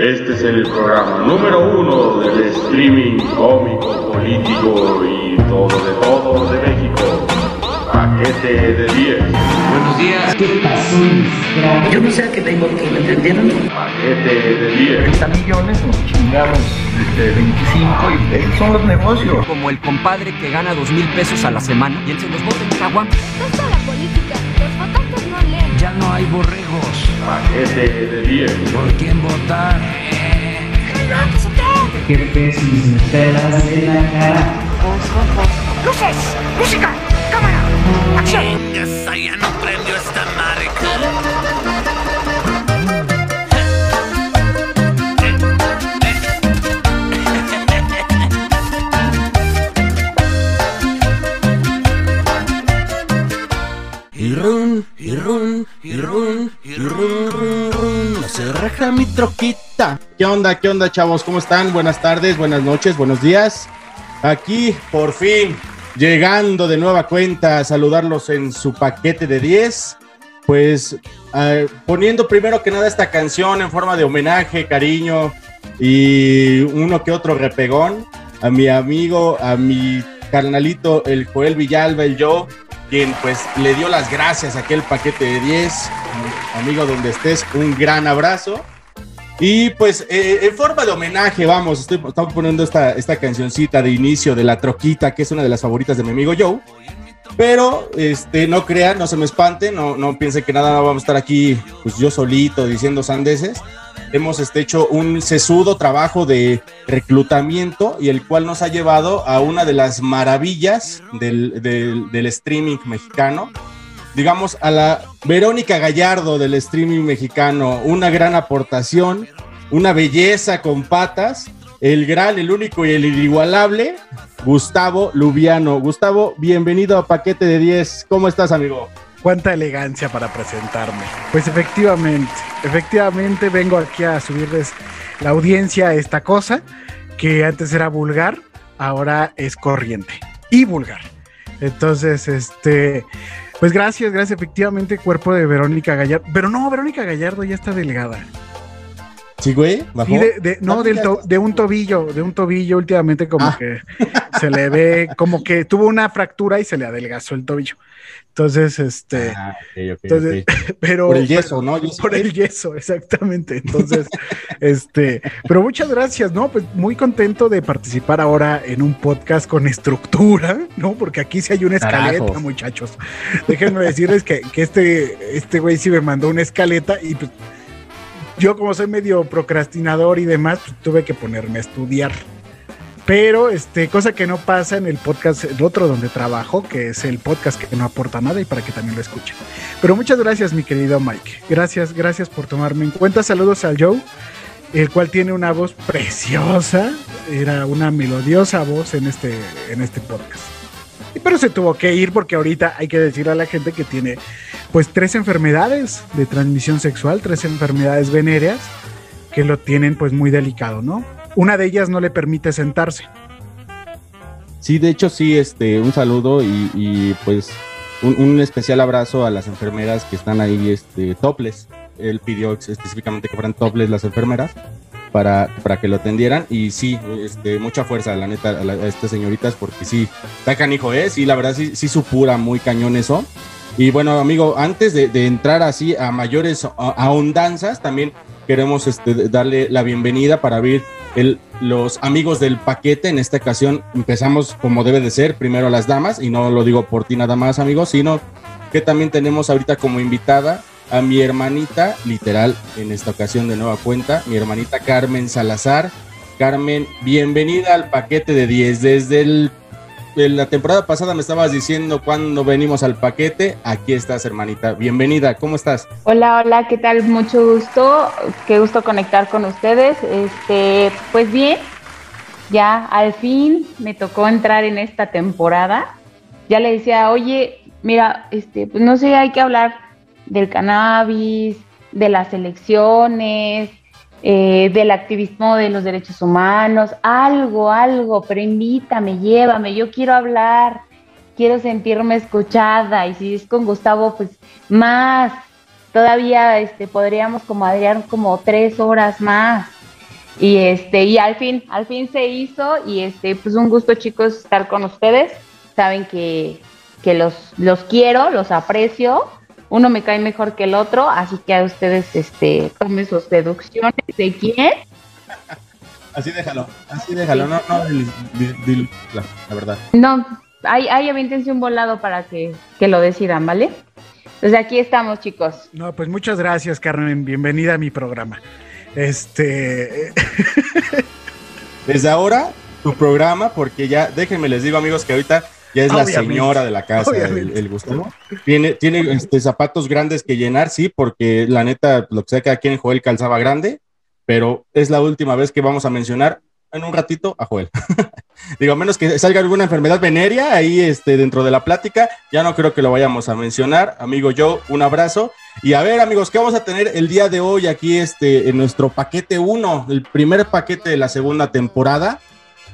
Este es el programa número uno del streaming cómico, político y todo de todo de México. Paquete de 10. Buenos días. ¿Qué pasó? Yo no sé a qué tengo que, ¿me entendieron? Paquete de 10. 30 millones, nos chingamos este, 25 y esos son los negocios. Como el compadre que gana dos mil pesos a la semana y él se los bota en. Esto es la política. Los votantes no leen. Ya no hay borregos. Paquete de 10. ¿Por quién votar? ¿Qué pesos me pelas de la cara? ¡Luces! ¡Música! ¡Cámara! ¡Acción! Ya no prendió esta marca. Raja mi troquita. ¿Qué onda? ¿Qué onda, chavos? ¿Cómo están? Buenas tardes, buenas noches, buenos días. Aquí, por fin, llegando de nueva cuenta a saludarlos en su paquete de 10. Pues eh, poniendo primero que nada esta canción en forma de homenaje, cariño y uno que otro repegón a mi amigo, a mi carnalito, el Joel Villalba, el yo, quien pues le dio las gracias a aquel paquete de 10. Amigo, donde estés, un gran abrazo. Y pues eh, en forma de homenaje, vamos, estoy, estamos poniendo esta, esta cancioncita de inicio de La Troquita, que es una de las favoritas de mi amigo Joe. Pero este, no crean, no se me espanten, no, no piensen que nada vamos a estar aquí, pues yo solito diciendo sandeces. Hemos este, hecho un sesudo trabajo de reclutamiento y el cual nos ha llevado a una de las maravillas del, del, del streaming mexicano, digamos, a la Verónica Gallardo del streaming mexicano, una gran aportación, una belleza con patas, el gran, el único y el inigualable, Gustavo Lubiano. Gustavo, bienvenido a Paquete de 10. ¿Cómo estás, amigo? Cuánta elegancia para presentarme. Pues efectivamente, efectivamente vengo aquí a subirles la audiencia a esta cosa que antes era vulgar, ahora es corriente y vulgar. Entonces, este, pues gracias, gracias. Efectivamente, cuerpo de Verónica Gallardo. Pero no, Verónica Gallardo ya está delegada. Sí, güey. ¿Bajó? Sí, de, de- no, del to- de un tobillo, de un tobillo últimamente como Ah. que se le ve, como que tuvo una fractura y se le adelgazó el tobillo. Entonces, este, Ah, entonces, pero Por el yeso, ¿no? Yeso. por el yeso, exactamente. Entonces, este, pero muchas gracias, ¿no? Pues muy contento de participar ahora en un podcast con estructura, ¿no? Porque aquí sí hay una escaleta, Carajos. muchachos. Déjenme decirles que, que este, este güey sí me mandó una escaleta y pues yo como soy medio procrastinador y demás, pues, tuve que ponerme a estudiar. Pero, este, cosa que no pasa en el podcast, el otro donde trabajo, que es el podcast que no aporta nada y para que también lo escuchen. Pero muchas gracias, mi querido Mike. Gracias, gracias por tomarme en cuenta. Saludos al Joe, el cual tiene una voz preciosa. Era una melodiosa voz en este, en este podcast. Pero se tuvo que ir porque ahorita hay que decir a la gente que tiene pues tres enfermedades de transmisión sexual, tres enfermedades venéreas que lo tienen pues muy delicado, ¿no? Una de ellas no le permite sentarse. Sí, de hecho, sí, este, un saludo y, pues un, especial abrazo a las enfermeras que están ahí, este, topless. Él pidió específicamente que fueran topless las enfermeras para, para que lo atendieran y sí, este, mucha fuerza, la neta, a, la- a estas señoritas porque sí, está canijo, ¿eh? Sí, la verdad, sí, sí supura muy cañón eso. Y bueno, amigo, antes de, entrar así a mayores ahondanzas, también queremos este, darle la bienvenida para abrir el, los amigos del paquete. En esta ocasión empezamos como debe de ser, primero las damas, y no lo digo por ti nada más, amigos, sino que también tenemos ahorita como invitada a mi hermanita, literal, en esta ocasión de nueva cuenta, mi hermanita Carmen Salazar. Carmen, bienvenida al paquete de 10. Desde el, de la temporada pasada me estabas diciendo cuándo venimos al paquete. Aquí estás, hermanita. Bienvenida, ¿cómo estás? Hola, hola, ¿qué tal? Mucho gusto, qué gusto conectar con ustedes. Este, pues bien, ya al fin me tocó entrar en esta temporada. Ya le decía, oye, mira, este, pues no sé, hay que hablar del cannabis, de las elecciones, eh, del activismo de los derechos humanos, algo, algo, pero invítame, llévame, yo quiero hablar, quiero sentirme escuchada y si es con Gustavo, pues más, todavía este, podríamos como adriar como tres horas más. Y este, y al fin, al fin se hizo, y este, pues un gusto chicos estar con ustedes. Saben que, que los, los quiero, los aprecio. Uno me cae mejor que el otro, así que a ustedes este, tomen sus deducciones de quién. Así déjalo, así déjalo, no, no, dil- dil- dil- la, la verdad. No, ahí, ahí aviéntense un volado para que, que lo decidan, ¿vale? Pues aquí estamos, chicos. No, pues muchas gracias, Carmen. Bienvenida a mi programa. Este. eh, Desde ahora, tu programa, porque ya, déjenme les digo, amigos, que ahorita ya es la señora de la casa, el, el Gustavo. Tiene, tiene este, zapatos grandes que llenar, sí, porque la neta, lo que sea, cada quien Joel calzaba grande, pero es la última vez que vamos a mencionar en un ratito a Joel. Digo, a menos que salga alguna enfermedad venérea ahí este, dentro de la plática, ya no creo que lo vayamos a mencionar. Amigo Joe, un abrazo. Y a ver, amigos, ¿qué vamos a tener el día de hoy aquí este, en nuestro paquete 1, el primer paquete de la segunda temporada?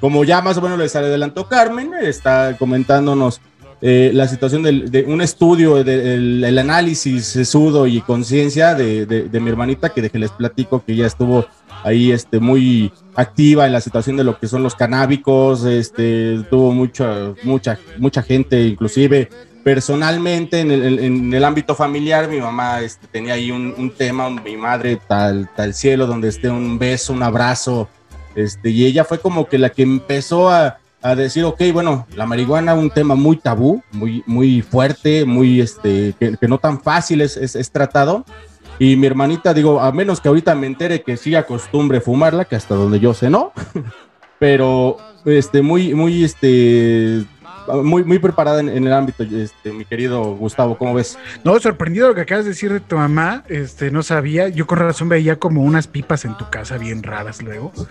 Como ya más o menos les adelantó Carmen, está comentándonos eh, la situación del- de un estudio del el análisis sesudo y conciencia de, de- de mi hermanita, que de que les platico que ella estuvo ahí este, muy activa en la situación de lo que son los canábicos, este, tuvo mucha, mucha, mucha gente, inclusive personalmente en el, en el ámbito familiar, mi mamá este, tenía ahí un, un tema, mi madre tal, tal cielo, donde esté un beso, un abrazo, este, y ella fue como que la que empezó a, a decir, ok, bueno, la marihuana un tema muy tabú, muy, muy fuerte, muy, este, que, no tan fácil es, es, es tratado. Y mi hermanita, digo, a menos que ahorita me entere que sí acostumbre fumarla, que hasta donde yo sé no, pero este, muy, muy, este, muy, muy preparada en, en el ámbito, este, mi querido Gustavo, ¿cómo ves? No, sorprendido lo que acabas de decir de tu mamá, este, no sabía, yo con razón veía como unas pipas en tu casa bien raras luego.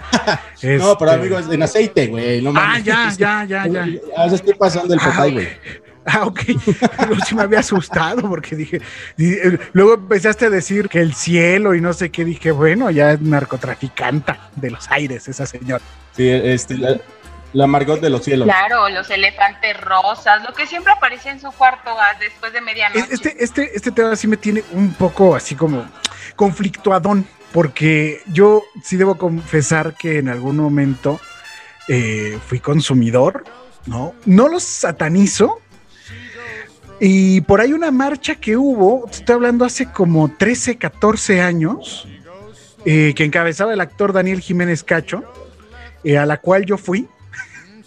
No, pero Este, amigos, en aceite, güey, no Ah, mames. ya, ya, ya, ya. Ah, se estoy pasando el Ah, potay, ok. güey. Ah, ok. Sí me había asustado porque dije, di- eh, luego empezaste a decir que el cielo y no sé qué, dije, bueno, ya es narcotraficanta de los aires esa señora. Sí, este, la, la Margot de los cielos. Claro, los elefantes rosas, lo que siempre aparece en su cuarto ah, después de medianoche. Es- Este, este, este tema sí me tiene un poco así como conflictuadón, porque yo sí debo confesar que en algún momento eh, fui consumidor, ¿no? No los satanizo. Y por ahí una marcha que hubo, te estoy hablando hace como 13, 14 años, eh, que encabezaba el actor Daniel Jiménez Cacho, eh, a la cual yo fui,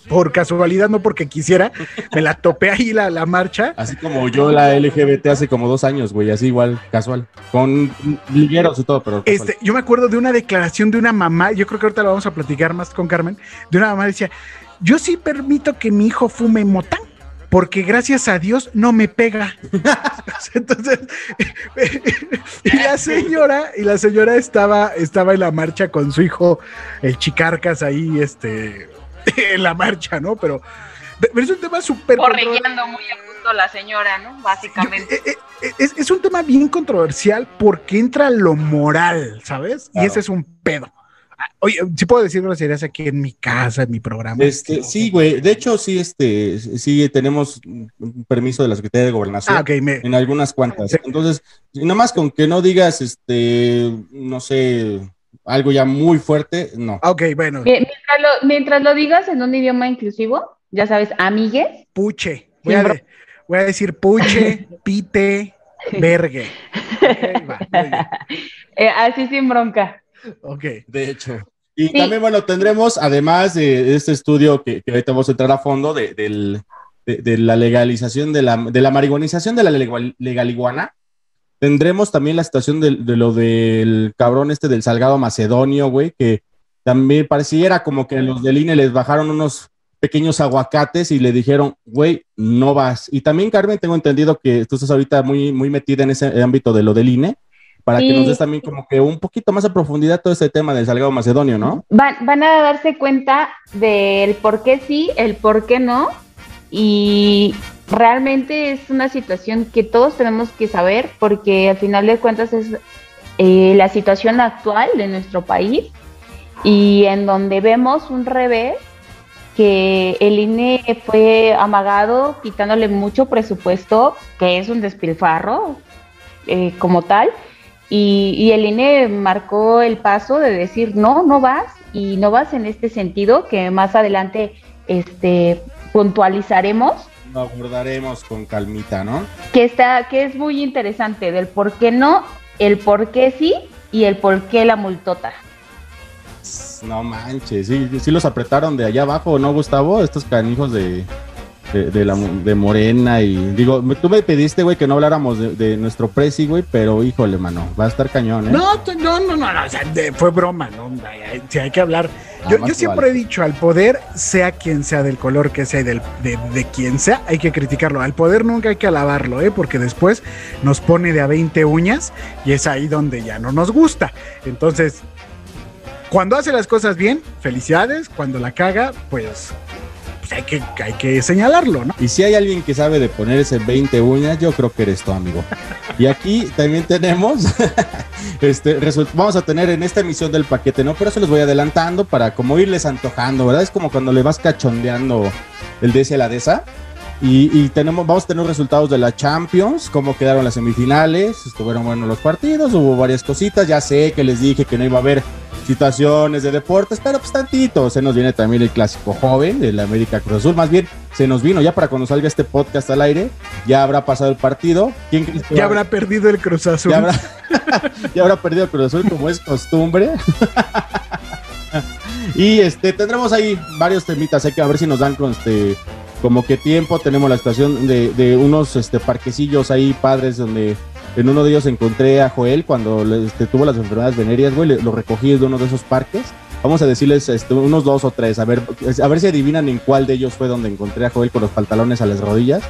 por casualidad, no porque quisiera, me la topé ahí la, la marcha. Así como yo la LGBT hace como dos años, güey, así igual, casual. Con ligueros y todo, pero. Este, yo me acuerdo de una declaración de una mamá, yo creo que ahorita lo vamos a platicar más con Carmen, de una mamá que decía, yo sí permito que mi hijo fume motán, porque gracias a Dios no me pega. Entonces, y la señora, y la señora estaba, estaba en la marcha con su hijo, el chicarcas ahí, este, en la marcha, ¿no? Pero, pero es un tema súper. Corrigiendo muy a gusto la señora, ¿no? Básicamente. Eh, eh, es, es un tema bien controversial porque entra lo moral, ¿sabes? Y ese es un pedo. Oye, si puedo decir groserías aquí en mi casa, en mi programa. Este, sí, güey. De hecho, sí, este, sí tenemos un permiso de la Secretaría de Gobernación. Ah, ok, me- En algunas cuantas. Sí. Entonces, nada más con que no digas, este, no sé, algo ya muy fuerte, no. ok, bueno, Mientras lo, mientras lo digas en un idioma inclusivo, ya sabes, amigues, puche. Voy a, de- voy a decir puche, pite, vergue. Va, eh, así sin bronca. Ok. De hecho. Y Sí. también, bueno, tendremos, además de este estudio que, que ahorita vamos a entrar a fondo, de, del- de- de la legalización, de la, de la marihuanización de la legal, legaliguana, tendremos también la situación de, de lo del cabrón este del Salgado Macedonio, güey, que también pareciera como que los del INE les bajaron unos pequeños aguacates y le dijeron, güey, no vas. Y también, Carmen, tengo entendido que tú estás ahorita muy, muy metida en ese ámbito de lo del INE, para que nos des también como que un poquito más a profundidad todo este tema del Salgado Macedonio, ¿no? Van, van a darse cuenta del por qué sí, el por qué no. Y realmente es una situación que todos tenemos que saber porque al final de cuentas es eh, la situación actual de nuestro país y en donde vemos un revés que el INE fue amagado quitándole mucho presupuesto, que es un despilfarro eh, como tal, y, y el INE marcó el paso de decir no, no vas y no vas en este sentido que más adelante este, puntualizaremos Lo abordaremos con calmita, ¿no? que está que es muy interesante del por qué no, el por qué sí y el por qué la multota. No manches, sí, sí los apretaron de allá abajo, ¿no, Gustavo? Estos canijos de, de, de la, de Morena y digo, tú me pediste, güey, que no habláramos de, de nuestro presi, güey, pero híjole, mano, va a estar cañón, ¿eh? No, no, no, no, no, o sea, de- fue broma, ¿no? Ay, ay, sí, hay que hablar. Yo, siempre vale. he dicho, al poder, sea quien sea, del color que sea y del, de, de quien sea, hay que criticarlo. Al poder nunca hay que alabarlo, ¿eh? Porque después nos pone de a 20 uñas y es ahí donde ya no nos gusta. Entonces, cuando hace las cosas bien, felicidades. Cuando la caga, pues, pues hay, que, hay que señalarlo, ¿no? Y si hay alguien que sabe de poner ese 20 uñas, yo creo que eres tú, amigo. Y aquí también tenemos, este, vamos a tener en esta emisión del paquete, ¿no? Pero eso les voy adelantando para como irles antojando, ¿verdad? Es como cuando le vas cachondeando el DC a la DESA. Y, y tenemos, vamos a tener resultados de la Champions, cómo quedaron las semifinales, estuvieron buenos los partidos, hubo varias cositas, ya sé que les dije que no iba a haber situaciones de deportes, pero pues tantito, se nos viene también el clásico joven del América Cruz Azul, más bien se nos vino ya para cuando salga este podcast al aire, ya habrá pasado el partido, ¿quién Ya habrá perdido el Cruz Azul. ya habrá, ya habrá perdido el Cruz Azul como es costumbre. y este tendremos ahí varios temitas, hay que a ver si nos dan con este como que tiempo, tenemos la estación de, de unos este parquecillos ahí padres donde en uno de ellos encontré a Joel cuando este, tuvo las enfermedades venéreas, güey, lo recogí de uno de esos parques. Vamos a decirles este, unos dos o tres, a ver, a ver si adivinan en cuál de ellos fue donde encontré a Joel con los pantalones a las rodillas.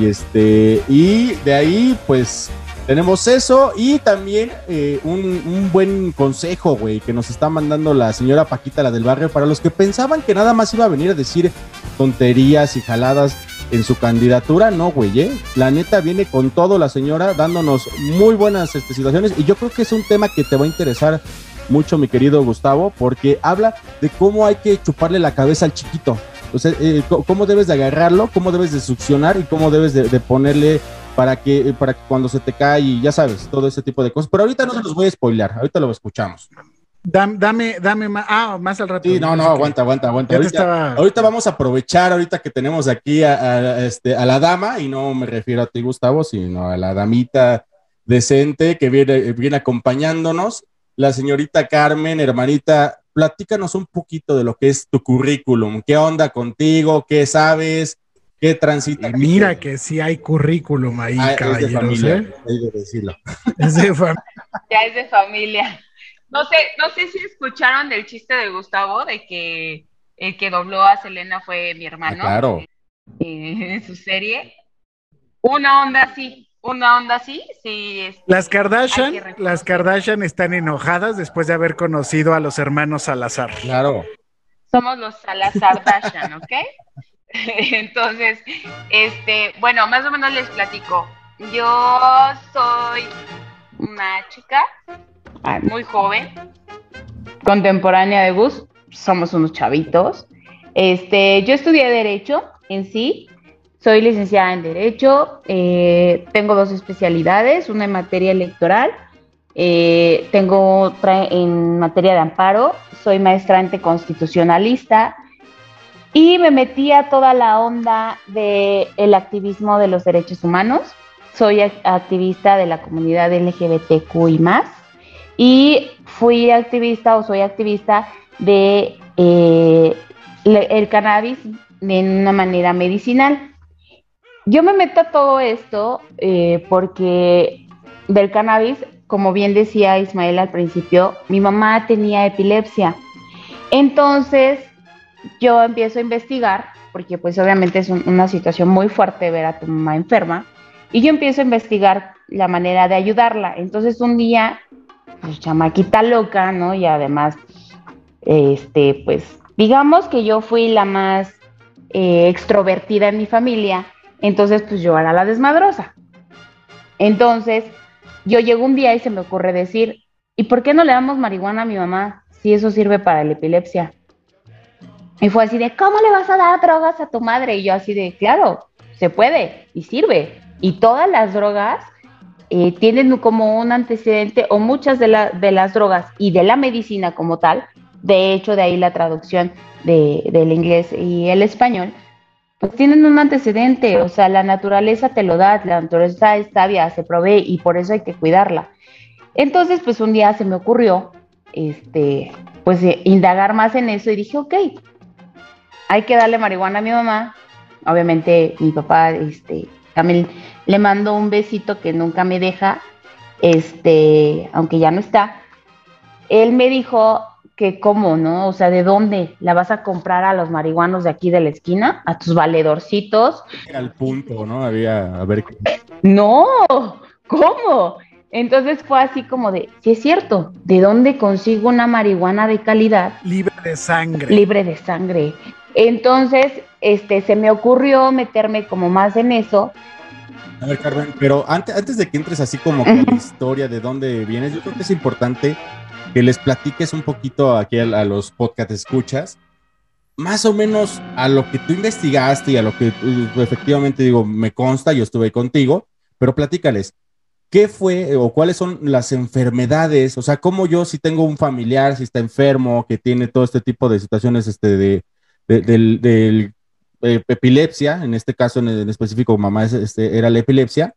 Y este, y de ahí, pues, tenemos eso y también eh, un, un buen consejo, güey, que nos está mandando la señora Paquita, la del barrio, para los que pensaban que nada más iba a venir a decir tonterías y jaladas en su candidatura, no, güey, ¿eh? La neta viene con todo la señora, dándonos muy buenas este, situaciones y yo creo que es un tema que te va a interesar mucho, mi querido Gustavo, porque habla de cómo hay que chuparle la cabeza al chiquito. O sea, eh, cómo debes de agarrarlo, cómo debes de succionar y cómo debes de, ponerle para que, para que cuando se te cae y ya sabes, todo ese tipo de cosas. Pero ahorita no se los voy a spoilear, ahorita lo escuchamos. Dame, dame, dame más. Ah, más al rato. Sí, no, no, aguanta, aguanta, aguanta. Ahorita, estaba- ahorita vamos a aprovechar, ahorita que tenemos aquí a, a- este, a la dama, y no me refiero a ti, Gustavo, sino a la damita decente que viene, viene acompañándonos, la señorita Carmen, hermanita, platícanos un poquito de lo que es tu currículum, qué onda contigo, qué sabes, qué transita. Y mira que sí hay currículum ahí, Ah, es de caballeros, familia, ¿eh? hay que decirlo. Es de fam- Ya es de familia. No sé, no sé si escucharon del chiste de Gustavo de que el que dobló a Selena fue mi Ah, hermano claro. eh, en su serie. Una onda así, una onda así, sí. este, Las Kardashian, las Kardashian están enojadas después de haber conocido a los hermanos Salazar. Claro. Somos los Salazar Dashan, ¿ok? Entonces, este, bueno, más o menos les platico. Yo soy una chica ah, muy joven, contemporánea de Gus, somos unos chavitos. Este, yo estudié Derecho en sí, soy licenciada en Derecho, eh, tengo dos especialidades, una en materia electoral, eh, tengo otra en materia de amparo, soy maestra ante constitucionalista y me metí a toda la onda del activismo de los derechos humanos. Soy ac- activista de la comunidad LGBTQ y más. Y fui activista o soy activista de eh, el cannabis de una manera medicinal. Yo me meto a todo esto eh, porque del cannabis, como bien decía Ismael al principio, mi mamá tenía epilepsia. Entonces, yo empiezo a investigar, porque pues obviamente es un- una situación muy fuerte ver a tu mamá enferma, y yo empiezo a investigar la manera de ayudarla. Entonces, un día, pues chamaquita loca, ¿no? Y además, este, pues, digamos que yo fui la más eh, extrovertida en mi familia, entonces pues yo era la desmadrosa. Entonces, yo llego un día y se me ocurre decir, ¿y por qué no le damos marihuana a mi mamá si eso sirve para la epilepsia? Y fue así de, ¿cómo le vas a dar drogas a tu madre? Y yo así de, claro, se puede y sirve. Y todas las drogas eh, tienen como un antecedente o muchas de, la- de las drogas y de la medicina como tal, de hecho de ahí la traducción de- del inglés y el español, pues tienen un antecedente, o sea, la naturaleza te lo da, la naturaleza es sabia, se provee y por eso hay que cuidarla. Entonces, pues un día se me ocurrió, este, pues eh, indagar más en eso y dije, ok, hay que darle marihuana a mi mamá. Obviamente mi papá, este, también le mando un besito que nunca me deja, este, aunque ya no está. Él me dijo que cómo, ¿no? O sea, ¿de dónde la vas a comprar a los marihuanos de aquí de la esquina? A tus valedorcitos. Era el punto, ¿no? Había, a ver, No, ¿cómo? Entonces fue así como de, sí es cierto, ¿de dónde consigo una marihuana de calidad Libre de sangre. libre de sangre? Entonces, este, se me ocurrió meterme como más en eso. A ver, Carmen, pero antes, antes de que entres así como con la historia de dónde vienes, yo creo que es importante que les platiques un poquito aquí a, a los podcast escuchas, más o menos a lo que tú investigaste y a lo que uh, efectivamente digo, me consta, yo estuve contigo, pero platícales, ¿qué fue o cuáles son las enfermedades? O sea, cómo yo si tengo un familiar, si está enfermo, que tiene todo este tipo de situaciones este, de, de- del, del eh, epilepsia, en este caso en, en específico mamá es- este, era la epilepsia,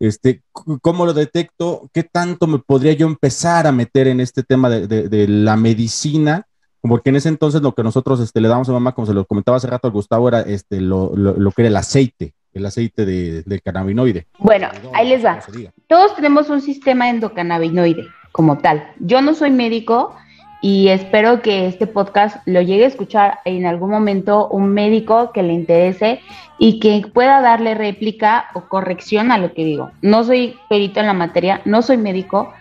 este, ¿cómo lo detecto? ¿Qué tanto me podría yo empezar a meter en este tema de, de- de la medicina? Porque en ese entonces lo que nosotros este, le dábamos a mamá, como se lo comentaba hace rato a Gustavo, era este, lo, lo- lo que era el aceite, el aceite de, del cannabinoide. Bueno, ahí les va. Todos tenemos un sistema endocannabinoide como tal. Yo no soy médico y espero que este podcast lo llegue a escuchar en algún momento un médico que le interese y que pueda darle réplica o corrección a lo que digo. No soy perito en la materia, no soy médico,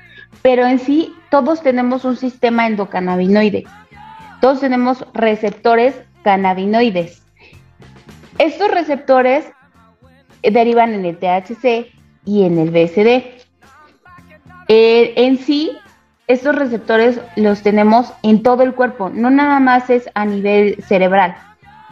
pero en sí todos tenemos un sistema endocannabinoide. Todos tenemos receptores cannabinoides. Estos receptores derivan en el THC y en el BSD. Eh, en sí, estos receptores los tenemos en todo el cuerpo, no nada más es a nivel cerebral.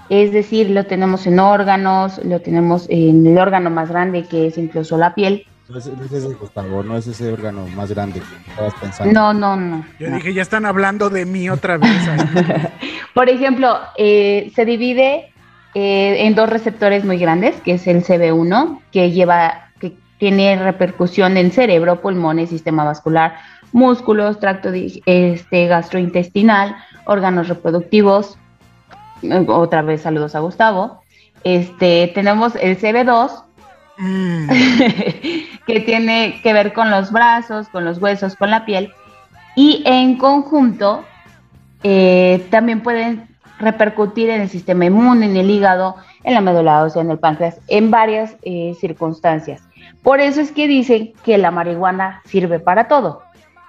Es decir, lo tenemos en órganos, lo tenemos en el órgano más grande que es incluso la piel. No es, no es ese, Gustavo, no es ese órgano más grande que estabas pensando. No, no, no. Yo no. dije, ya están hablando de mí otra vez. Por ejemplo, eh, se divide eh, en dos receptores muy grandes, que es el CB1, que lleva, que tiene repercusión en cerebro, pulmones, sistema vascular, músculos, tracto este, gastrointestinal, órganos reproductivos. Eh, Otra vez saludos a Gustavo. Este, tenemos el CB2, Mm, que tiene que ver con los brazos, con los huesos, con la piel. Y en conjunto eh, también pueden repercutir en el sistema inmune, en el hígado, en la médula ósea, en el páncreas, en varias eh, circunstancias. Por eso es que dicen que la marihuana sirve para todo.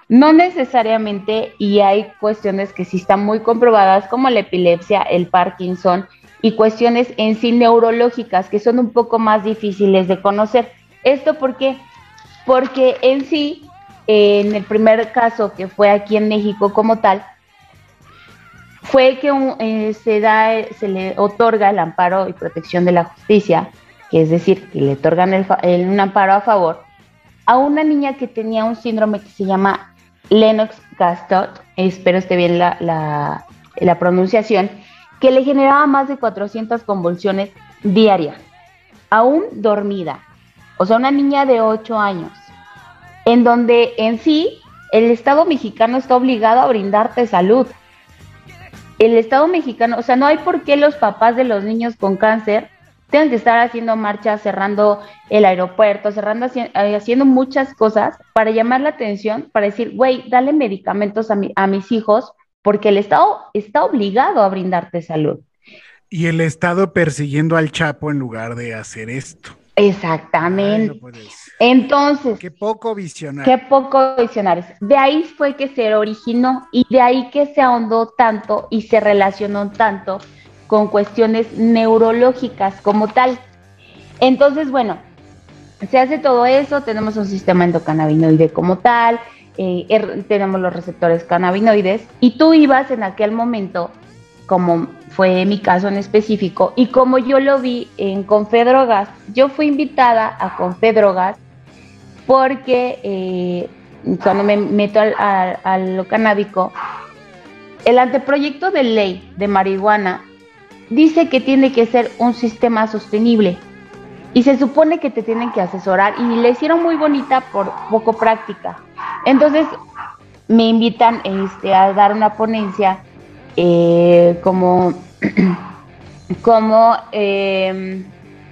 No necesariamente, y hay cuestiones que sí están muy comprobadas, como la epilepsia, el Parkinson y cuestiones en sí neurológicas que son un poco más difíciles de conocer. ¿Esto por qué? Porque en sí, en el primer caso que fue aquí en México como tal, fue que un- eh, se, da, se le otorga el amparo y protección de la justicia, que es decir, que le otorgan el el- un amparo a favor a una niña que tenía un síndrome que se llama Lennox-Gastaut, espero esté bien la, la- la pronunciación, que le generaba más de 400 convulsiones diarias, aún dormida. O sea, una niña de 8 años, en donde en sí el Estado mexicano está obligado a brindarte salud. El Estado mexicano, o sea, no hay por qué los papás de los niños con cáncer tengan que estar haciendo marchas, cerrando el aeropuerto, cerrando, eh, haciendo muchas cosas para llamar la atención, para decir, güey, dale medicamentos a, mi- a mis hijos, porque el Estado está obligado a brindarte salud. y el Estado persiguiendo al Chapo en lugar de hacer esto. Exactamente. Ay, no. Entonces, Qué poco visionario. Qué poco visionarios. De ahí fue que se originó y de ahí que se ahondó tanto y se relacionó tanto con cuestiones neurológicas como tal. Entonces, bueno, se hace todo eso, tenemos un sistema endocannabinoide como tal, eh, er- tenemos los receptores cannabinoides y tú ibas en aquel momento, como fue mi caso en específico, y como yo lo vi en Confedrogas, yo fui invitada a Confedrogas porque eh, cuando me meto al, a lo canábico, el anteproyecto de ley de marihuana dice que tiene que ser un sistema sostenible y se supone que te tienen que asesorar y le hicieron muy bonita por poco práctica. Entonces me invitan este, a dar una ponencia eh, como, como eh,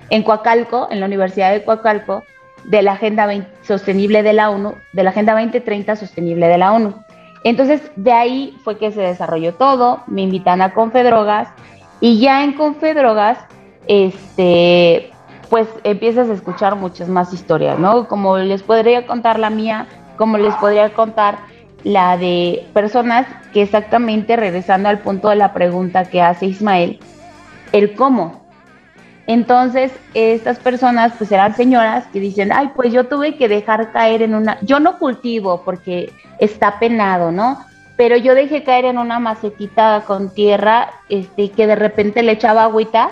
en Coacalco, en la Universidad de Coacalco, de la Agenda 20 Sostenible de la ONU, de la Agenda 2030 Sostenible de la ONU. Entonces, de ahí fue que se desarrolló todo, me invitan a Confedrogas y ya en Confedrogas, este, pues empiezas a escuchar muchas más historias, ¿no? Como les podría contar la mía, como les podría contar la de personas que exactamente regresando al punto de la pregunta que hace Ismael, el cómo. Entonces, estas personas pues eran señoras que dicen, ay, pues yo tuve que dejar caer en una, yo no cultivo porque está penado, ¿no? Pero yo dejé caer en una macetita con tierra, este, que de repente le echaba agüita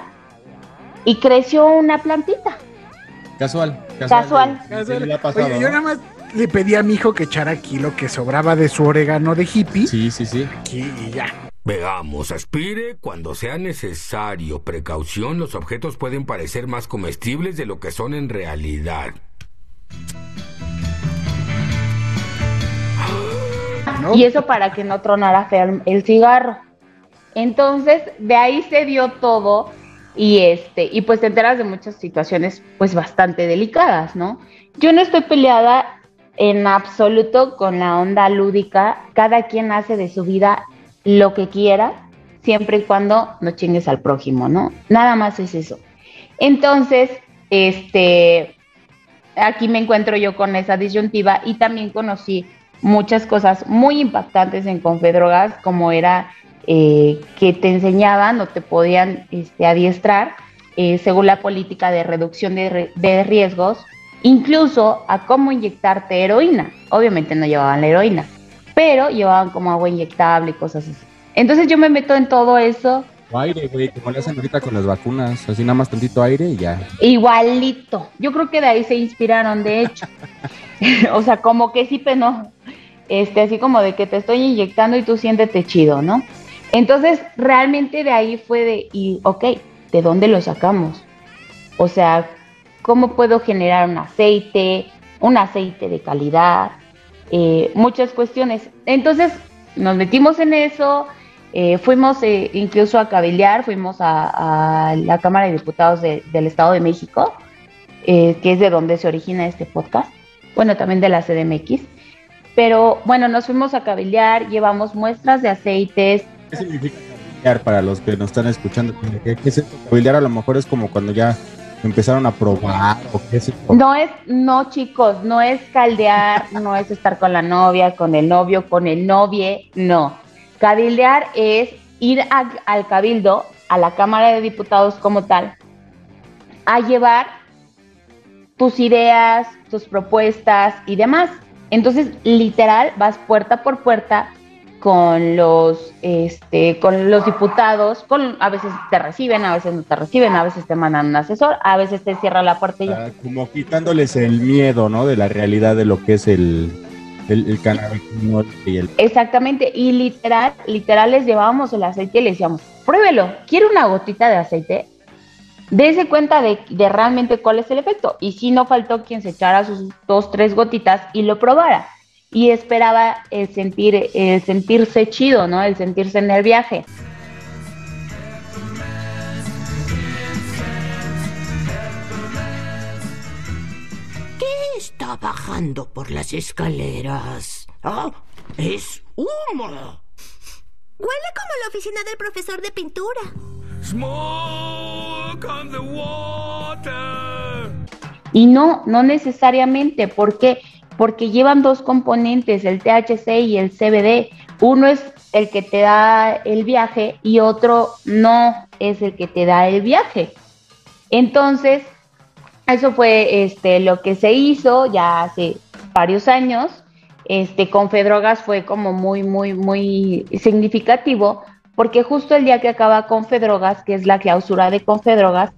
y creció una plantita. Casual. Casual. Ha pasado, Oye, yo nada más le pedí a mi hijo que echara aquí lo que sobraba de su orégano de hippie. Sí, sí, sí. Aquí y ya. Veamos, aspire cuando sea necesario. Precaución, los objetos pueden parecer más comestibles de lo que son en realidad. Y eso para que no tronara el cigarro. Entonces, de ahí se dio todo y este, y pues te enteras de muchas situaciones pues bastante delicadas, ¿no? Yo no estoy peleada en absoluto con la onda lúdica, cada quien hace de su vida lo que quiera, siempre y cuando no chingues al prójimo, ¿no? Nada más es eso. Entonces, este, aquí me encuentro yo con esa disyuntiva y también conocí muchas cosas muy impactantes en Confedrogas, como era eh, que te enseñaban o te podían este, adiestrar eh, según la política de reducción de, de riesgos, incluso a cómo inyectarte heroína. Obviamente no llevaban la heroína, pero llevaban como agua inyectable y cosas así. Entonces yo me meto en todo eso aire, güey, como le hacen ahorita con las vacunas. Así nada más tantito aire y ya. Igualito. Yo creo que de ahí se inspiraron, de hecho. o sea, como que sí, pero no. Este, así como de que te estoy inyectando y tú siéntete chido, ¿no? Entonces, realmente de ahí fue de, y, ok, ¿de dónde lo sacamos? O sea, ¿cómo puedo generar un aceite, un aceite de calidad? Eh, muchas cuestiones. Entonces, nos metimos en eso, eh, fuimos eh, incluso a cabildear, fuimos a, a la Cámara de Diputados de- del Estado de México, eh, que es de donde se origina este podcast, bueno, también de la CDMX. Pero bueno, nos fuimos a cabildear, llevamos muestras de aceites. ¿Qué significa cabildear para los que nos están escuchando? ¿Qué, qué es esto? A lo mejor es como cuando ya empezaron a probar o qué es esto? No es, no chicos, no es caldear, no es estar con la novia, con el novio, con el novie, no. Cabildear es ir al cabildo, a la Cámara de Diputados como tal, a llevar tus ideas, tus propuestas y demás. Entonces, literal, vas puerta por puerta con los, este, con los diputados, con, a veces te reciben, a veces no te reciben, a veces te mandan un asesor, a veces te cierra la puerta y. Ah, como quitándoles el miedo, ¿no? De la realidad de lo que es el, el, el y el... Exactamente, y literal, literal les llevábamos el aceite y le decíamos, pruébelo, ¿quiere una gotita de aceite? Dese cuenta de, de realmente cuál es el efecto. Y si no faltó quien se echara sus dos, tres gotitas y lo probara. Y esperaba el sentir, el sentirse chido, ¿no? El sentirse en el viaje. Está bajando por las escaleras? ¡Ah! ¡Es humo! Huele como la oficina del profesor de pintura. Smoke on the water. Y no, no necesariamente. ¿Por qué? Porque llevan dos componentes, el THC y el CBD. Uno es el que te da el viaje y otro no es el que te da el viaje. Entonces, eso fue este, lo que se hizo ya hace varios años. Este, Confedrogas fue como muy, muy, muy significativo porque justo el día que acaba Confedrogas, que es la clausura de Confedrogas,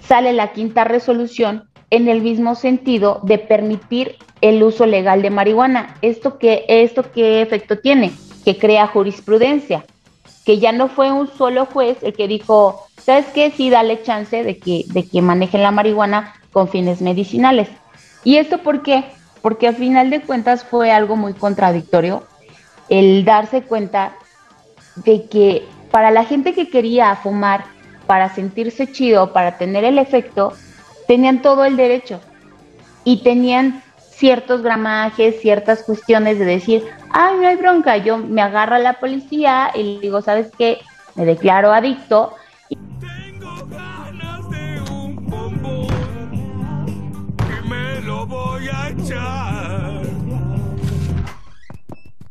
sale la quinta resolución en el mismo sentido de permitir el uso legal de marihuana. ¿Esto qué, esto qué efecto tiene? Que crea jurisprudencia, que ya no fue un solo juez el que dijo, ¿sabes qué? Sí, dale chance de que, de que manejen la marihuana con fines medicinales. ¿Y esto por qué? Porque al final de cuentas fue algo muy contradictorio el darse cuenta de que para la gente que quería fumar, para sentirse chido, para tener el efecto, tenían todo el derecho y tenían ciertos gramajes, ciertas cuestiones de decir, ay, no hay bronca, yo me agarra la policía y le digo, ¿sabes qué? Me declaro adicto.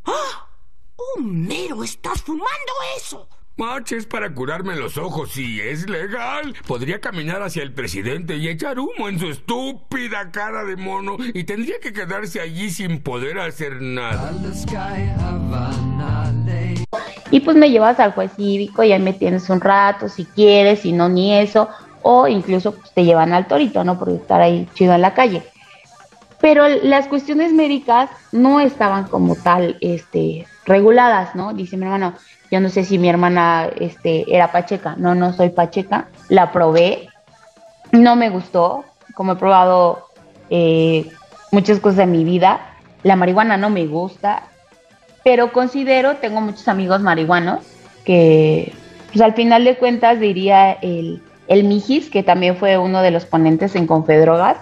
¡Ah! ¡Homero, estás fumando eso! Marches para curarme los ojos, si es legal. Podría caminar hacia el presidente y echar humo en su estúpida cara de mono y tendría que quedarse allí sin poder hacer nada. Y pues me llevas al juez cívico y ahí me tienes un rato, si quieres, si no, ni eso. O incluso pues, te llevan al torito, ¿no? Por estar ahí chido en la calle. Pero las cuestiones médicas no estaban como tal este, reguladas, ¿no? Dice mi hermano, yo no sé si mi hermana este, era pacheca. No, no soy pacheca. La probé. No me gustó. Como he probado eh, muchas cosas en mi vida. La marihuana no me gusta. Pero considero, tengo muchos amigos marihuanos que, pues al final de cuentas, diría el, el Mijis, que también fue uno de los ponentes en Confedrogas.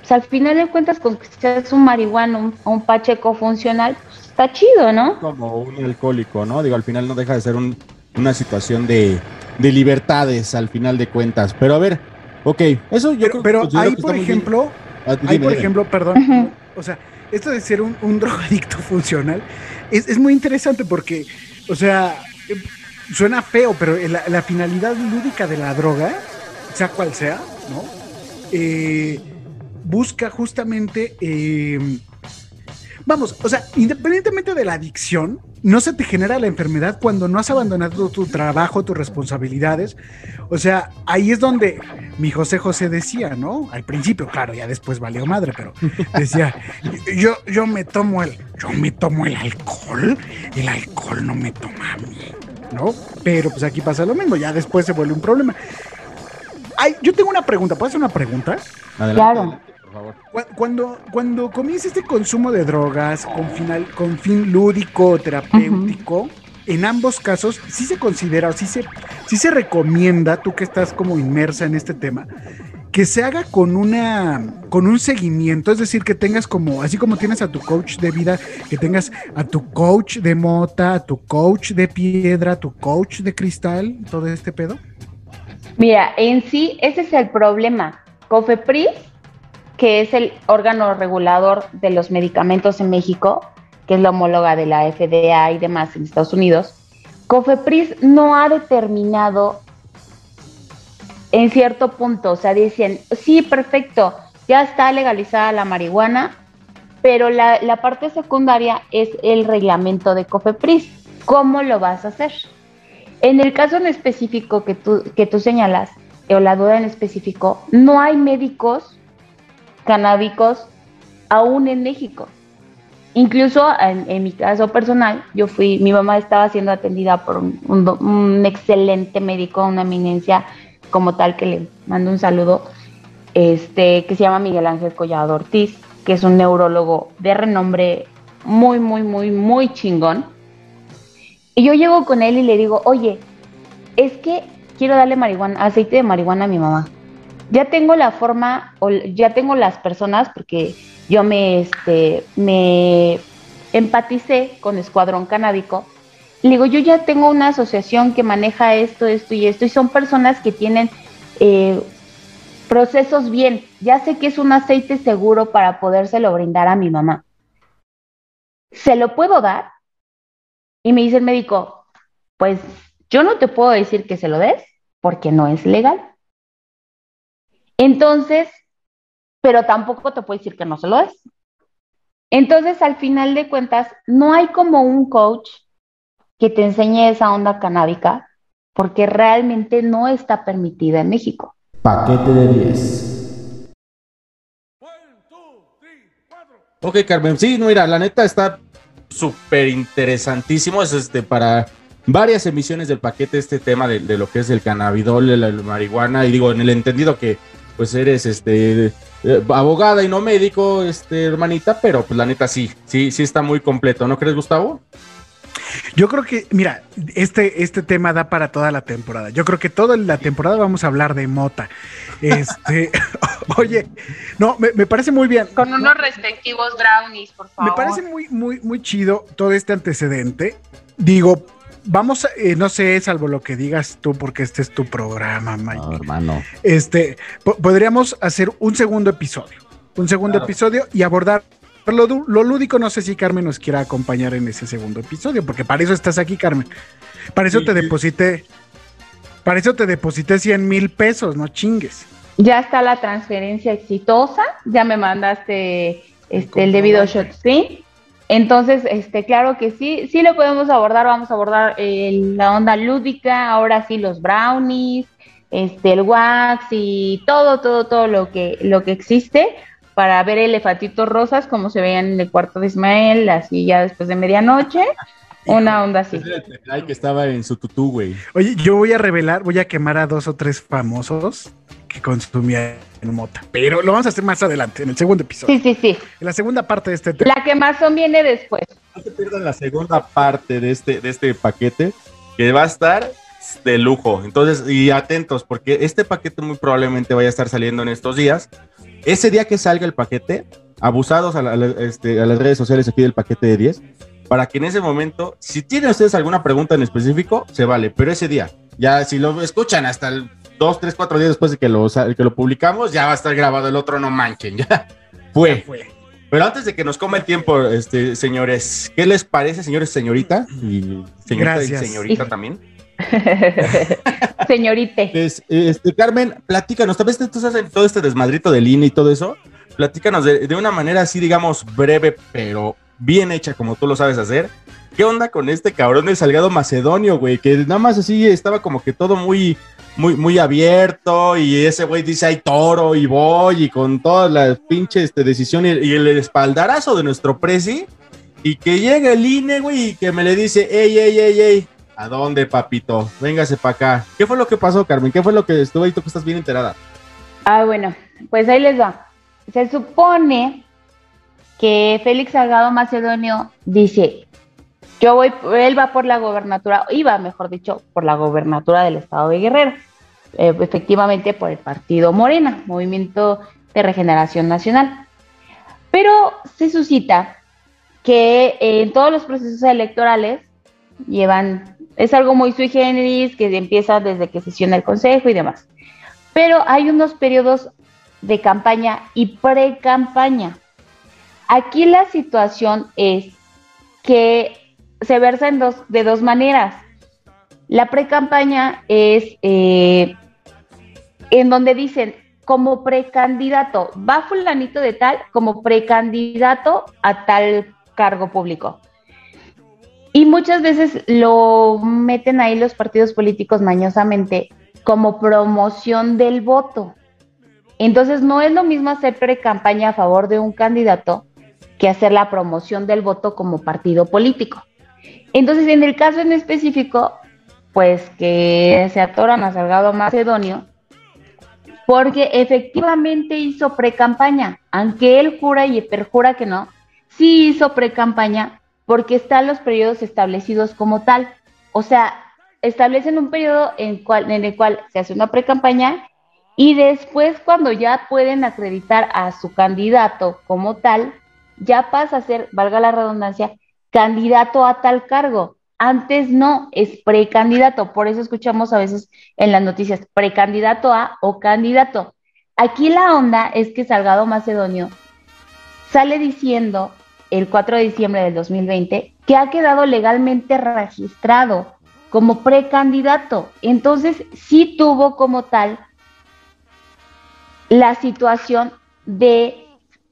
Pues al final de cuentas, con que seas un marihuano, un, un pacheco funcional, pues, está chido, ¿no? Como un alcohólico, ¿no? Digo, al final no deja de ser un- una situación de, de libertades, al final de cuentas. Pero a ver, ok, eso yo creo Pero ahí, que por ejemplo, Ah, ahí, por dime. ejemplo, perdón, o sea, esto de ser un, un drogadicto funcional es, es muy interesante porque, o sea, eh, suena feo, pero la, la finalidad lúdica de la droga, sea cual sea, ¿no? Eh, busca justamente, eh, vamos, o sea, independientemente de la adicción, no se te genera la enfermedad cuando no has abandonado tu trabajo, tus responsabilidades. O sea, ahí es donde mi José José decía, ¿no? Al principio, claro, ya después valió madre, pero decía, yo, yo me tomo el, yo me tomo el alcohol, el alcohol no me toma a mí, ¿no? Pero pues aquí pasa lo mismo, ya después se vuelve un problema. Ay, yo tengo una pregunta, ¿puedo hacer una pregunta? Adelante, Claro. Por favor. Cuando, cuando comienza este consumo de drogas con, final, con fin lúdico o terapéutico, en ambos casos sí se considera o sí se, sí se recomienda, tú que estás como inmersa en este tema, que se haga con una con un seguimiento, es decir, que tengas como, así como tienes a tu coach de vida, que tengas a tu coach de mota, a tu coach de piedra, a tu coach de cristal, todo este pedo. Mira, en sí, ese es el problema. COFEPRIS, que es el órgano regulador de los medicamentos en México, que es la homóloga de la FDA y demás en Estados Unidos, COFEPRIS no ha determinado en cierto punto, o sea, dicen, sí, perfecto, ya está legalizada la marihuana, pero la, la parte secundaria es el reglamento de COFEPRIS. ¿Cómo lo vas a hacer? En el caso en específico que tú, que tú señalas, o la duda en específico, no hay médicos canábicos aún en México. Incluso en, mi caso personal, yo fui, mi mamá estaba siendo atendida por un, un excelente médico, una eminencia como tal, que le mando un saludo, este, que se llama Miguel Ángel Collado Ortiz, que es un neurólogo de renombre muy, muy, muy, muy chingón. Y yo llego con él y le digo, oye, es que quiero darle marihuana, aceite de marihuana a mi mamá. Ya tengo la forma, o ya tengo las personas, porque yo me, este, me empaticé con Escuadrón Canábico. Le digo, yo ya tengo una asociación que maneja esto, esto y esto, y son personas que tienen eh, procesos bien. Ya sé que es un aceite seguro para podérselo brindar a mi mamá. ¿Se lo puedo dar? Y me dice el médico, pues yo no te puedo decir que se lo des porque no es legal. Entonces, pero tampoco te puedo decir que no se lo des. Entonces, al final de cuentas, no hay como un coach que te enseñe esa onda canábica porque realmente no está permitida en México. Paquete de 10. Ok, Carmen. Sí, no, mira, la neta está súper interesantísimo. Es este para varias emisiones del paquete este tema de, de lo que es el cannabidol, la, la marihuana, y digo, en el entendido que pues eres este eh, abogada y no médico, este hermanita, pero pues la neta sí, sí, sí está muy completo, ¿no crees, Gustavo? Yo creo que, mira, este, este tema da para toda la temporada. Yo creo que toda la temporada vamos a hablar de mota. Este, oye, no, me, me parece muy bien. Con unos respectivos brownies, por favor. Me parece muy, muy, muy chido todo este antecedente. Digo, vamos, a- eh, no sé, salvo lo que digas tú, porque este es tu programa, Mike. No, hermano. Este, po- podríamos hacer un segundo episodio. Un segundo Claro. episodio y abordar lo, lo lúdico. No sé si Carmen nos quiera acompañar en ese segundo episodio, porque para eso estás aquí, Carmen. Para eso Sí, te sí. deposité. Para eso te deposité 100 mil pesos, no chingues. Ya está la transferencia exitosa, ya me mandaste este, el debido shot sí. Entonces, este, claro que sí, sí lo podemos abordar, vamos a abordar eh, la onda lúdica, ahora sí los brownies, este, el wax y todo, todo, todo lo que, lo que existe para ver elefantitos rosas como se veían en el cuarto de Ismael, así ya después de medianoche, una onda así. Ay, que estaba en su tutú, güey. Oye, yo voy a revelar, voy a quemar a dos o tres famosos que consumían mota. Pero lo vamos a hacer más adelante, en el segundo episodio. Sí, sí, sí. En la segunda parte de este tema. La quemazón viene después. No se pierdan la segunda parte de este, de este paquete, que va a estar de lujo. Entonces, y atentos, porque este paquete muy probablemente vaya a estar saliendo en estos días. Ese día que salga el paquete, abusados a, la- a la- este, a las redes sociales aquí del paquete de 10, para que en ese momento, si tienen ustedes alguna pregunta en específico, se vale, pero ese día, ya si lo escuchan hasta el 2, 3, 4 días después de que lo, que lo publicamos, ya va a estar grabado el otro, no manchen, ya fue. Pero antes de que nos coma el tiempo, este, señores, ¿qué les parece, señores, señorita? Y señorita y Gracias. señorita también. Señorite. Pues, este, Carmen, platícanos, tal vez tú estás en todo este desmadrito del INE y todo eso, platícanos de, de una manera así, digamos, breve, pero bien hecha, como tú lo sabes hacer. ¿Qué onda con este cabrón de Salgado Macedonio, güey? Que nada más así estaba como que todo muy, muy, muy abierto y ese güey dice, hay toro y voy y con todas las pinches este, decisiones y el espaldarazo de nuestro presi y que llega el INE, güey, y que me le dice, ey, ey, ey, ey, ¿a dónde, papito? Véngase para acá. ¿Qué fue lo que pasó, Carmen? ¿Qué fue lo que estuvo ahí? Tú que estás bien enterada. Ah, bueno, pues ahí les va. Se supone que Félix Salgado Macedonio dice, yo voy, él va por la gobernatura, iba, mejor dicho, por la gobernatura del estado de Guerrero, eh, efectivamente por el partido Morena, Movimiento de Regeneración Nacional. Pero se suscita que eh, en todos los procesos electorales llevan, es algo muy sui generis, que empieza desde que sesiona el consejo y demás. Pero hay unos periodos de campaña y pre-campaña. Aquí la situación es que se versa en dos, de dos maneras. La pre-campaña es eh, en donde dicen como precandidato, va fulanito de tal como precandidato a tal cargo público. Y muchas veces lo meten ahí los partidos políticos mañosamente como promoción del voto. Entonces no es lo mismo hacer pre-campaña a favor de un candidato que hacer la promoción del voto como partido político. Entonces, en el caso en específico, pues que se atoran a Salgado Macedonio, porque efectivamente hizo pre-campaña, aunque él jura y perjura que no, sí hizo pre-campaña porque están los periodos establecidos como tal. O sea, establecen un periodo en, en el cual se hace una pre-campaña y después cuando ya pueden acreditar a su candidato como tal, ya pasa a ser, valga la redundancia, candidato a tal cargo. Antes no, es precandidato. Por eso escuchamos a veces en las noticias precandidato a o candidato. Aquí la onda es que Salgado Macedonio sale diciendo el 4 de diciembre del 2020 que ha quedado legalmente registrado como precandidato. Entonces, sí tuvo como tal la situación de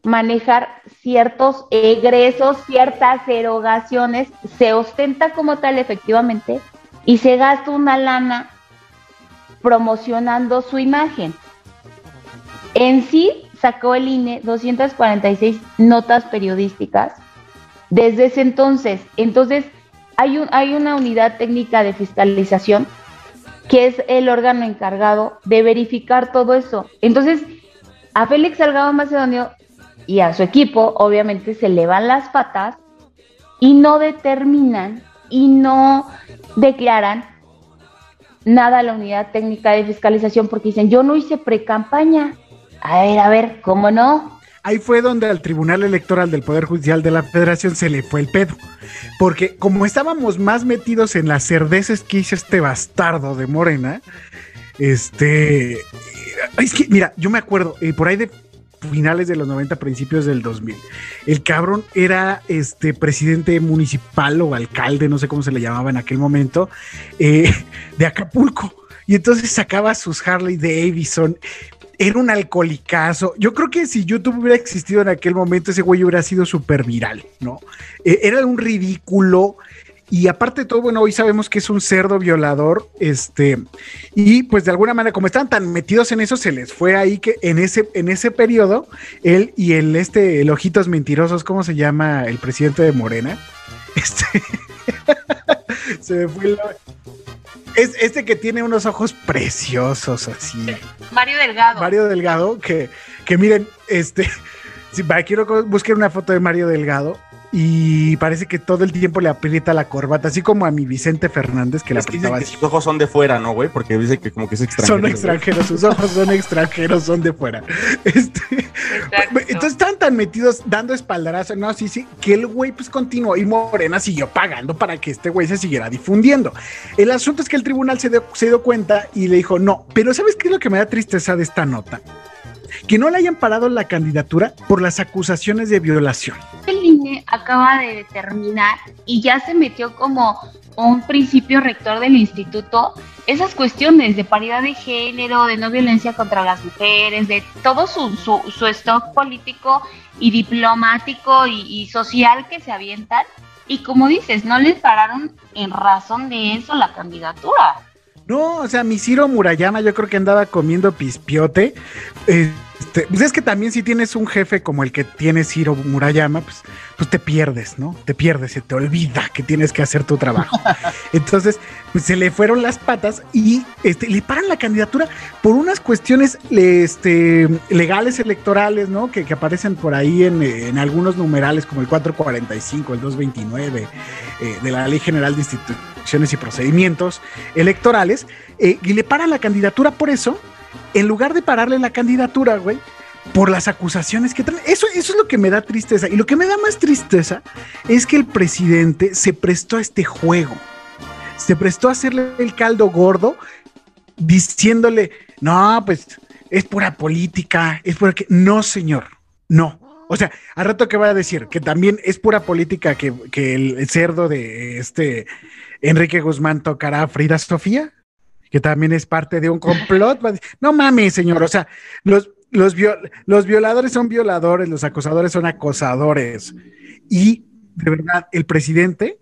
manejar ciertos egresos, ciertas erogaciones, se ostenta como tal efectivamente y se gasta una lana promocionando su imagen. En sí sacó el INE 246 notas periodísticas desde ese entonces. Entonces, hay, un, hay una unidad técnica de fiscalización que es el órgano encargado de verificar todo eso. Entonces, a Félix Salgado Macedonio y a su equipo, obviamente, se le van las patas y no determinan y no declaran nada a la unidad técnica de fiscalización porque dicen, yo no hice pre-campaña. A ver, a ver, ¿cómo no? Ahí fue donde al Tribunal Electoral del Poder Judicial de la Federación se le fue el pedo. Porque como estábamos más metidos en las cerdeces que hizo este bastardo de Morena, este... Es que, mira, yo me acuerdo, eh, por ahí de finales de los 90, principios del 2000. El cabrón era este presidente municipal o alcalde, no sé cómo se le llamaba en aquel momento, eh, de Acapulco. Y entonces sacaba sus Harley Davidson. Era un alcoholicazo. Yo creo que si YouTube hubiera existido en aquel momento, ese güey hubiera sido súper viral, ¿no? Eh, era un ridículo. Y aparte de todo, bueno, hoy sabemos que es un cerdo violador, este, y pues de alguna manera, como están tan metidos en eso, se les fue ahí que en ese, en ese periodo, él y el, este, el Ojitos Mentirosos, ¿cómo se llama el presidente de Morena? Este, se me fue Es este que tiene unos ojos preciosos así. Mario Delgado. Mario Delgado, que, que miren, este, si quiero que busquen una foto de Mario Delgado y parece que todo el tiempo le aprieta la corbata, así como a mi Vicente Fernández que le apretaba que sus ojos son de fuera, ¿no, güey? Porque dice que como que es extranjero. Son extranjeros, sus ojos son extranjeros, son de fuera. Este, entonces estaban tan metidos dando espaldarazo, no, sí, sí, que el güey pues continuó y Morena siguió pagando para que este güey se siguiera difundiendo. El asunto es que el tribunal se dio, se dio cuenta y le dijo, no, pero ¿sabes qué es lo que me da tristeza de esta nota? Que no le hayan parado la candidatura por las acusaciones de violación. El INE acaba de determinar y ya se metió como un principio rector del instituto esas cuestiones de paridad de género, de no violencia contra las mujeres, de todo su, su, su stock político y diplomático y, y social que se avientan. Y como dices, no les pararon en razón de eso la candidatura. No, o sea, mi Ciro Murayama yo creo que andaba comiendo pispiote. Este, pues es que también si tienes un jefe como el que tiene Ciro Murayama, pues, pues te pierdes, ¿no? Te pierdes, se te olvida que tienes que hacer tu trabajo. Entonces, pues se le fueron las patas y este, le paran la candidatura por unas cuestiones este, legales electorales, ¿no? Que, que aparecen por ahí en, en algunos numerales como el 445, el 229 eh, de la Ley General de Instituciones y Procedimientos Electorales, eh, y le paran la candidatura por eso, en lugar de pararle la candidatura, güey, por las acusaciones que traen. Eso, es lo que me da tristeza. Y lo que me da más tristeza es que el presidente se prestó a este juego. Se prestó a hacerle el caldo gordo diciéndole, no, pues es pura política, es pura que... No, señor, no. O sea, al rato que va a decir que también es pura política que, que el cerdo de este Enrique Guzmán tocará a Frida Sofía, que también es parte de un complot. No mames, señor, o sea, los, los, viol- los violadores son violadores, los acosadores son acosadores. Y de verdad, el presidente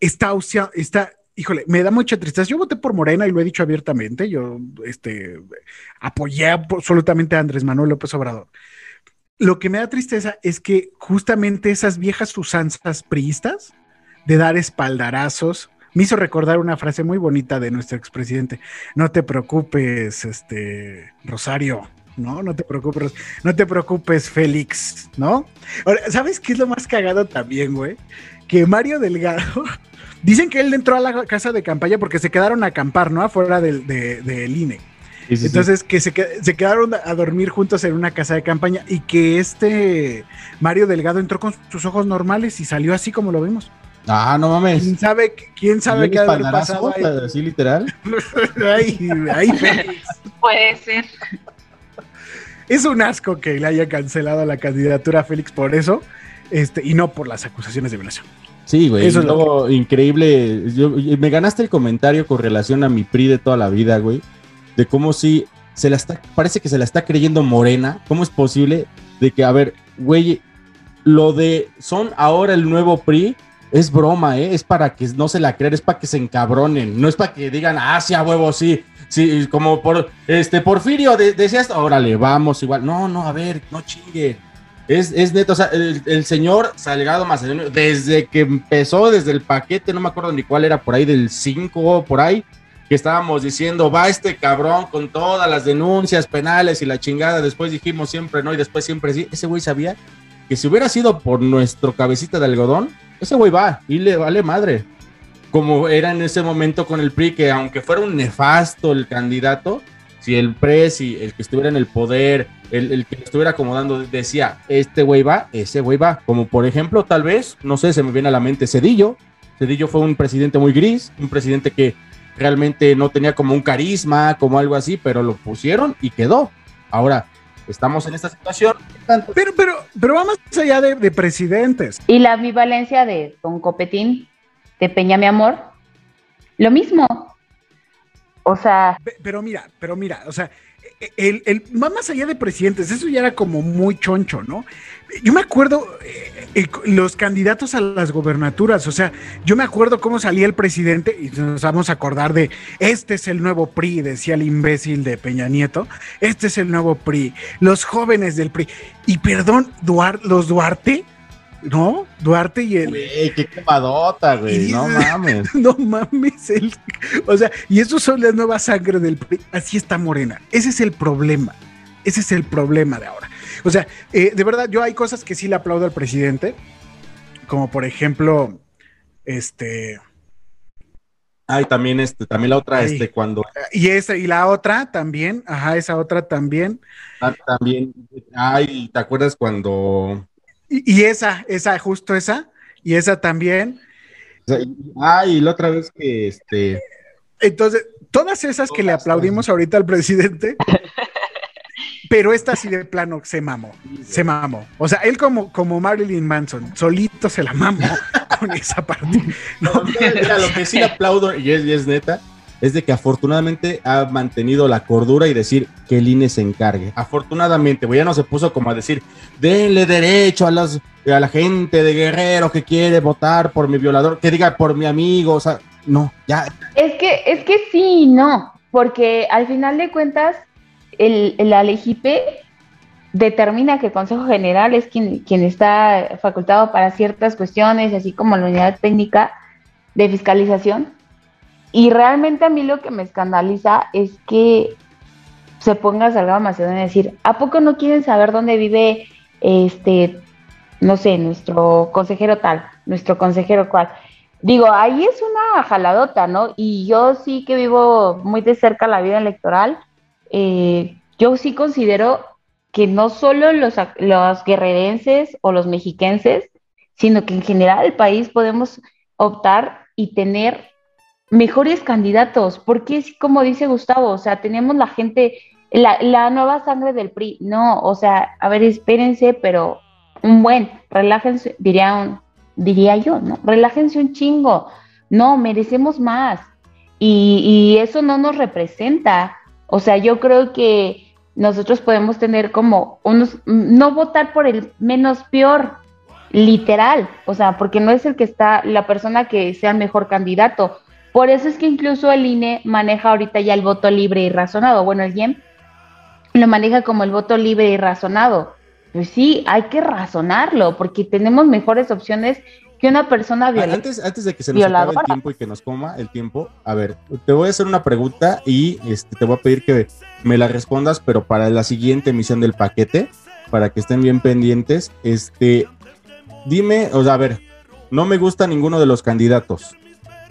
está, está, híjole, me da mucha tristeza. Yo voté por Morena y lo he dicho abiertamente. Yo este, apoyé absolutamente a Andrés Manuel López Obrador. Lo que me da tristeza es que justamente esas viejas usanzas priistas de dar espaldarazos me hizo recordar una frase muy bonita de nuestro expresidente. No te preocupes, este Rosario, ¿no? No te preocupes, no te preocupes, Félix, ¿no? Ahora, ¿sabes qué es lo más cagado también, güey? Que Mario Delgado, dicen que él entró a la casa de campaña porque se quedaron a acampar, ¿no? Afuera del, de- del INE. Sí, sí, sí. Entonces, que se, que- se quedaron a dormir juntos en una casa de campaña y que este Mario Delgado entró con sus ojos normales y salió así como lo vimos. Ah, no mames. ¿Quién sabe, quién sabe ¿Y un qué ha pasado ahí? Así literal. Ay, ay, Félix. Puede ser. Es un asco que le haya cancelado la candidatura a Félix por eso, este, y no por las acusaciones de violación. Sí, güey. Eso es lo increíble. yo- me ganaste el comentario con relación a mi PRI de toda la vida, güey. De cómo si se la está, parece que se la está creyendo Morena. ¿Cómo es posible de que, a ver, güey, lo de son ahora el nuevo PRI es broma, ¿eh? es para que no se la crean, es para que se encabronen, no es para que digan, ah, a huevo, sí, sí, como por, este, Porfirio, de, decías, órale, vamos, igual, no, no, a ver, no chingue, es, es neto, o sea, el, el señor Salgado Macedonio, desde que empezó, desde el paquete, no me acuerdo ni cuál era, por ahí del 5, por ahí, que estábamos diciendo, va este cabrón con todas las denuncias penales y la chingada, después dijimos siempre no y después siempre sí, ese güey sabía que si hubiera sido por nuestro cabecita de algodón, ese güey va y le vale madre. Como era en ese momento con el PRI, que aunque fuera un nefasto el candidato, si el presi, el que estuviera en el poder, el, el que estuviera acomodando, decía, este güey va, ese güey va. Como por ejemplo, tal vez, no sé, se me viene a la mente Cedillo. Cedillo fue un presidente muy gris, un presidente que realmente no tenía como un carisma, como algo así, pero lo pusieron y quedó. Ahora, estamos en esta situación. Pero, pero, pero va más allá de, de presidentes. Y la ambivalencia de Don Copetín, de Peña Mi Amor, lo mismo. O sea. Pe- Pero mira, pero mira, o sea, el, el, va más allá de presidentes, eso ya era como muy choncho, ¿no? Yo me acuerdo eh, eh, los candidatos a las gobernaturas, o sea, yo me acuerdo cómo salía el presidente y nos vamos a acordar de, este es el nuevo PRI, decía el imbécil de Peña Nieto, este es el nuevo PRI, los jóvenes del PRI. Y perdón, Duar- los Duarte, ¿no? Duarte y el... Güey, qué quemadota, güey, no mames. No mames, el- o sea, y esos son las nuevas sangre del PRI. Así está Morena. Ese es el problema. Ese es el problema de ahora. O sea, eh, de verdad, yo hay cosas que sí le aplaudo al presidente, como por ejemplo, este, Ay, también este, también la otra, Ay. este, cuando y esa y la otra también, ajá, esa otra también, ah, también, ay, ¿te acuerdas cuando y, y esa, esa, justo esa, y esa también. ay, la otra vez que este Entonces, todas esas que le aplaudimos ahorita al presidente, pero esta sí de plano se mamó, se mamó. O sea, él como, como Marilyn Manson, solito se la mamó con esa parte. No, Mira, lo que sí aplaudo, y es, y es neta, es de que afortunadamente ha mantenido la cordura y decir que el INE se encargue. Afortunadamente, güey, ya no se puso como a decir, denle derecho a, las, a la gente de Guerrero que quiere votar por mi violador, que diga por mi amigo, o sea, no, ya. Es que, es que sí y no, porque al final de cuentas, el, la determina que el Consejo General es quien, quien está facultado para ciertas cuestiones, así como la unidad técnica de fiscalización. Y realmente a mí lo que me escandaliza es que se ponga Salgado Macedonio a decir, ¿a poco no quieren saber dónde vive este, no sé, nuestro consejero tal, nuestro consejero cual? Digo, ahí es una jaladota, ¿no? Y yo sí que vivo muy de cerca la vida electoral, eh, yo sí considero que no solo los, los guerrerenses o los mexiquenses, sino que en general el país podemos optar y tener mejores candidatos, porque es como dice Gustavo, o sea, tenemos la gente, la, la nueva sangre del PRI, no, o sea, a ver, espérense, pero un buen, relájense, diría, un, diría yo, ¿no? Relájense un chingo, no, merecemos más, y, y eso no nos representa, o sea, yo creo que nosotros podemos tener como unos, no votar por el menos peor, literal, o sea, porque no es el que está, la persona que sea el mejor candidato. Por eso es que incluso el INE maneja ahorita ya el voto libre y razonado. Bueno, el IEM lo maneja como el voto libre y razonado. Pues sí, hay que razonarlo, porque tenemos mejores opciones que una persona violenta. Antes, antes de que se nos acabe el tiempo y que nos coma el tiempo, a ver, te voy a hacer una pregunta y este, te voy a pedir que me la respondas, pero para la siguiente emisión del paquete, para que estén bien pendientes. Este, dime, o sea, a ver, no me gusta ninguno de los candidatos.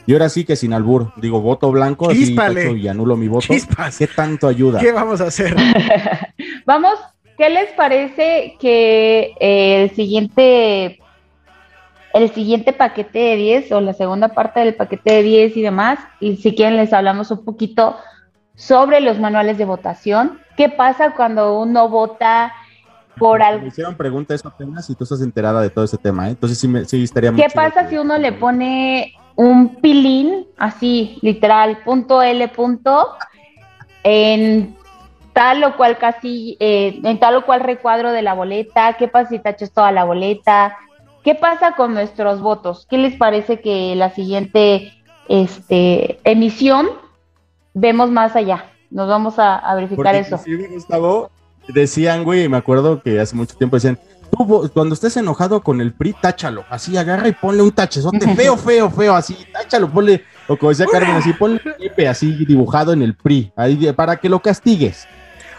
Y ahora sí que sin albur, digo voto blanco así, y anulo mi voto. Chispas. ¿Qué tanto ayuda? ¿Qué vamos a hacer? Vamos, ¿qué les parece que el siguiente el siguiente paquete de 10 o la segunda parte del paquete de 10 y demás, y si quieren les hablamos un poquito sobre los manuales de votación. ¿Qué pasa cuando uno vota por algo? Me hicieron pregunta eso apenas y tú estás enterada de todo ese tema, ¿eh? entonces sí, me, sí estaría ¿Qué pasa que... si uno le pone un pilín, así, literal, punto L punto, en tal o cual casi, eh, en tal o cual recuadro de la boleta? ¿Qué pasa si tachas toda la boleta? ¿Qué pasa con nuestros votos? ¿Qué les parece que la siguiente este, emisión vemos más allá? Nos vamos a, a verificar Porque eso. Gustavo, decían, güey, me acuerdo que hace mucho tiempo decían, tú cuando estés enojado con el PRI, táchalo, así agarra y ponle un tachezote feo, feo, feo, así, táchalo, ponle, o como decía Carmen, así, ponle un Pepe así dibujado en el PRI, ahí para que lo castigues.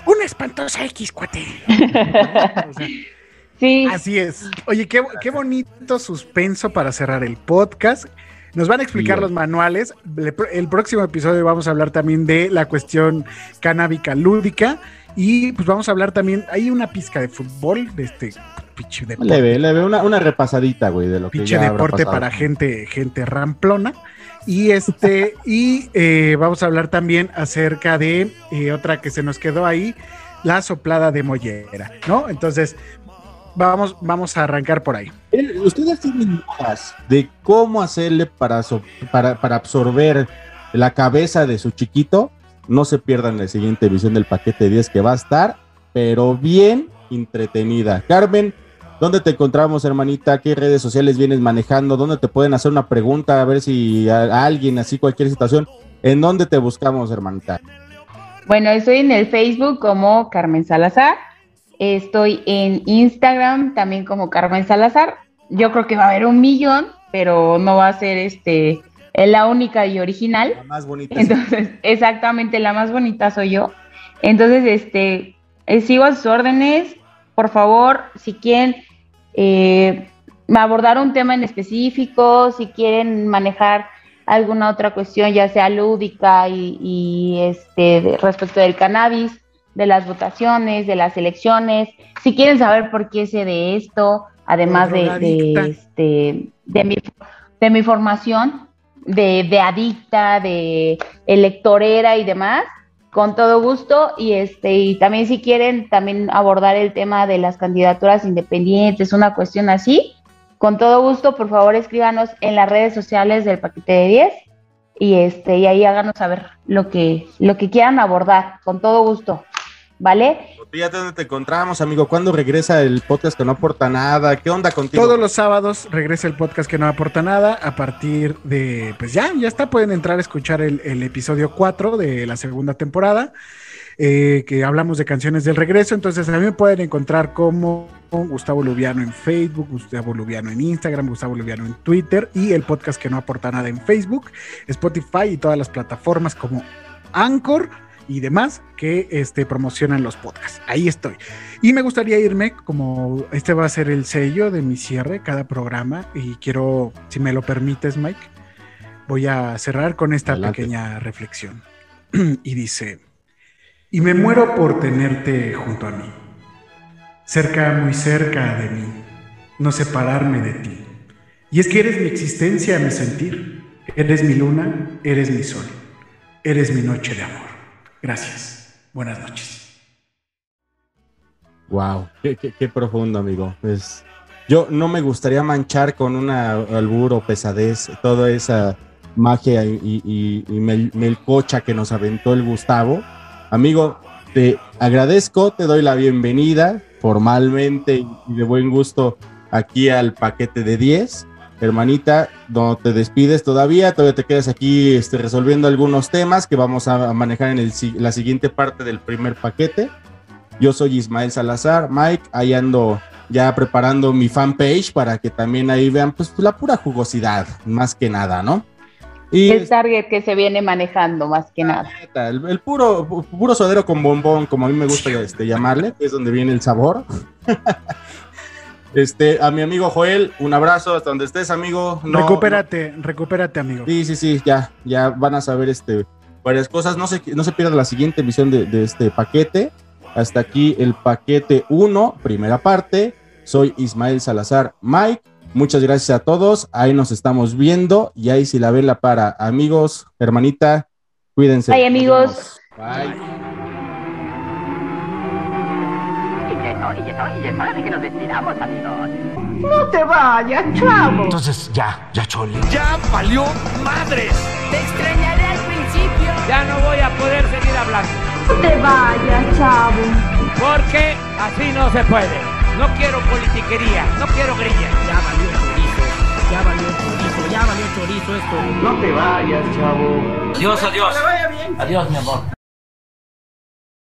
Una espantosa X, cuate. Sí. Así es. Oye, qué, qué bonito suspenso para cerrar el podcast. Nos van a explicar Sí. los manuales. Le- El próximo episodio vamos a hablar también de la cuestión canábica lúdica. Y pues vamos a hablar también. Hay una pizca de fútbol, de este pinche deporte. Leve, leve, una, una repasadita, güey, de lo que pinche ya habrá deporte para gente, gente ramplona. Y este, y eh, vamos a hablar también acerca de eh, otra que se nos quedó ahí, la soplada de mollera, ¿no? Entonces, vamos, vamos a arrancar por ahí. Eh, Ustedes tienen dudas de cómo hacerle para, so- para, para absorber la cabeza de su chiquito. No se pierdan la siguiente edición del paquete 10 que va a estar, pero bien entretenida. Carmen, ¿dónde te encontramos, hermanita? ¿Qué redes sociales vienes manejando? ¿Dónde te pueden hacer una pregunta? A ver si a, a alguien, así cualquier situación. ¿En dónde te buscamos, hermanita? Bueno, estoy en el Facebook como Carmen Salazar. Estoy en Instagram también como Carmen Salazar. Yo creo que va a haber un millón, pero no va a ser este la única y original. La más bonita. Entonces, exactamente la más bonita soy yo. Entonces, este, eh, sigo a sus órdenes. Por favor, si quieren eh, abordar un tema en específico, si quieren manejar alguna otra cuestión, ya sea lúdica y, y, este respecto del cannabis, de las votaciones, de las elecciones, si quieren saber por qué sé de esto, además de, de, este, de mi, de mi formación, de, de adicta, de electorera y demás, con todo gusto. Y este, y también si quieren también abordar el tema de las candidaturas independientes, una cuestión así, con todo gusto, por favor escríbanos en las redes sociales del paquete de 10 y este, y ahí háganos saber lo que, lo que quieran abordar, con todo gusto. ¿Vale? Fíjate dónde te encontramos, amigo. ¿Cuándo regresa el podcast que no aporta nada? ¿Qué onda contigo? Todos los sábados regresa el podcast que no aporta nada. A partir de, pues ya, ya está. Pueden entrar a escuchar el, el episodio 4 de la segunda temporada, eh, que hablamos de canciones del regreso. Entonces, a mí me pueden encontrar como Gustavo Lubiano en Facebook, Gustavo Lubiano en Instagram, Gustavo Lubiano en Twitter y el podcast que no aporta nada en Facebook, Spotify y todas las plataformas como Anchor y demás que este, promocionan los podcasts. Ahí estoy. Y me gustaría irme, como este va a ser el sello de mi cierre, cada programa, y quiero, si me lo permites, Mike, voy a cerrar con esta Adelante. pequeña reflexión. y dice, y me muero por tenerte junto a mí, cerca, muy cerca de mí, no separarme de ti. Y es que eres mi existencia, mi sentir, eres mi luna, eres mi sol, eres mi noche de amor. Gracias. Buenas noches. Wow, qué, profundo, amigo. Pues yo no me gustaría manchar con una alburo, pesadez, toda esa magia y, y- y- y mel- melcocha que nos aventó el Gustavo. Amigo, te agradezco, te doy la bienvenida formalmente y de buen gusto aquí al paquete de 10. Hermanita, no te despides todavía, todavía te quedas aquí este, resolviendo algunos temas que vamos a manejar en el la siguiente parte del primer paquete. Yo soy Ismael Salazar, Mike, ahí ando ya preparando mi fanpage para que también ahí vean pues la pura jugosidad, más que nada, ¿no? Y El target que se viene manejando más que nada. neta, el, el puro, pu- puro sodero con bombón, como a mí me gusta este, llamarle, es donde viene el sabor. este, a mi amigo Joel, un abrazo hasta donde estés, amigo. No- recupérate, recupérate, amigo. Sí, sí, sí, ya, ya van a saber este, varias cosas. No se, no se pierdan la siguiente emisión de, de este paquete. Hasta aquí el paquete 1, primera parte. Soy Ismael Salazar Mike. Muchas gracias a todos. Ahí nos estamos viendo. Y ahí si la ven la para. Amigos, hermanita, cuídense. Bye, amigos. Bye. No te vayas, chavo. Entonces ya, ya chole. ¡Ya valió madres! Te extrañaré al principio. Ya no voy a poder seguir hablando. No te vayas, chavo. Porque así no se puede. No quiero politiquería, no quiero grilla. Ya valió chorizo, ya valió chorizo, ya valió chorizo esto. No te vayas, chavo. Adiós, adiós. Adiós, mi amor.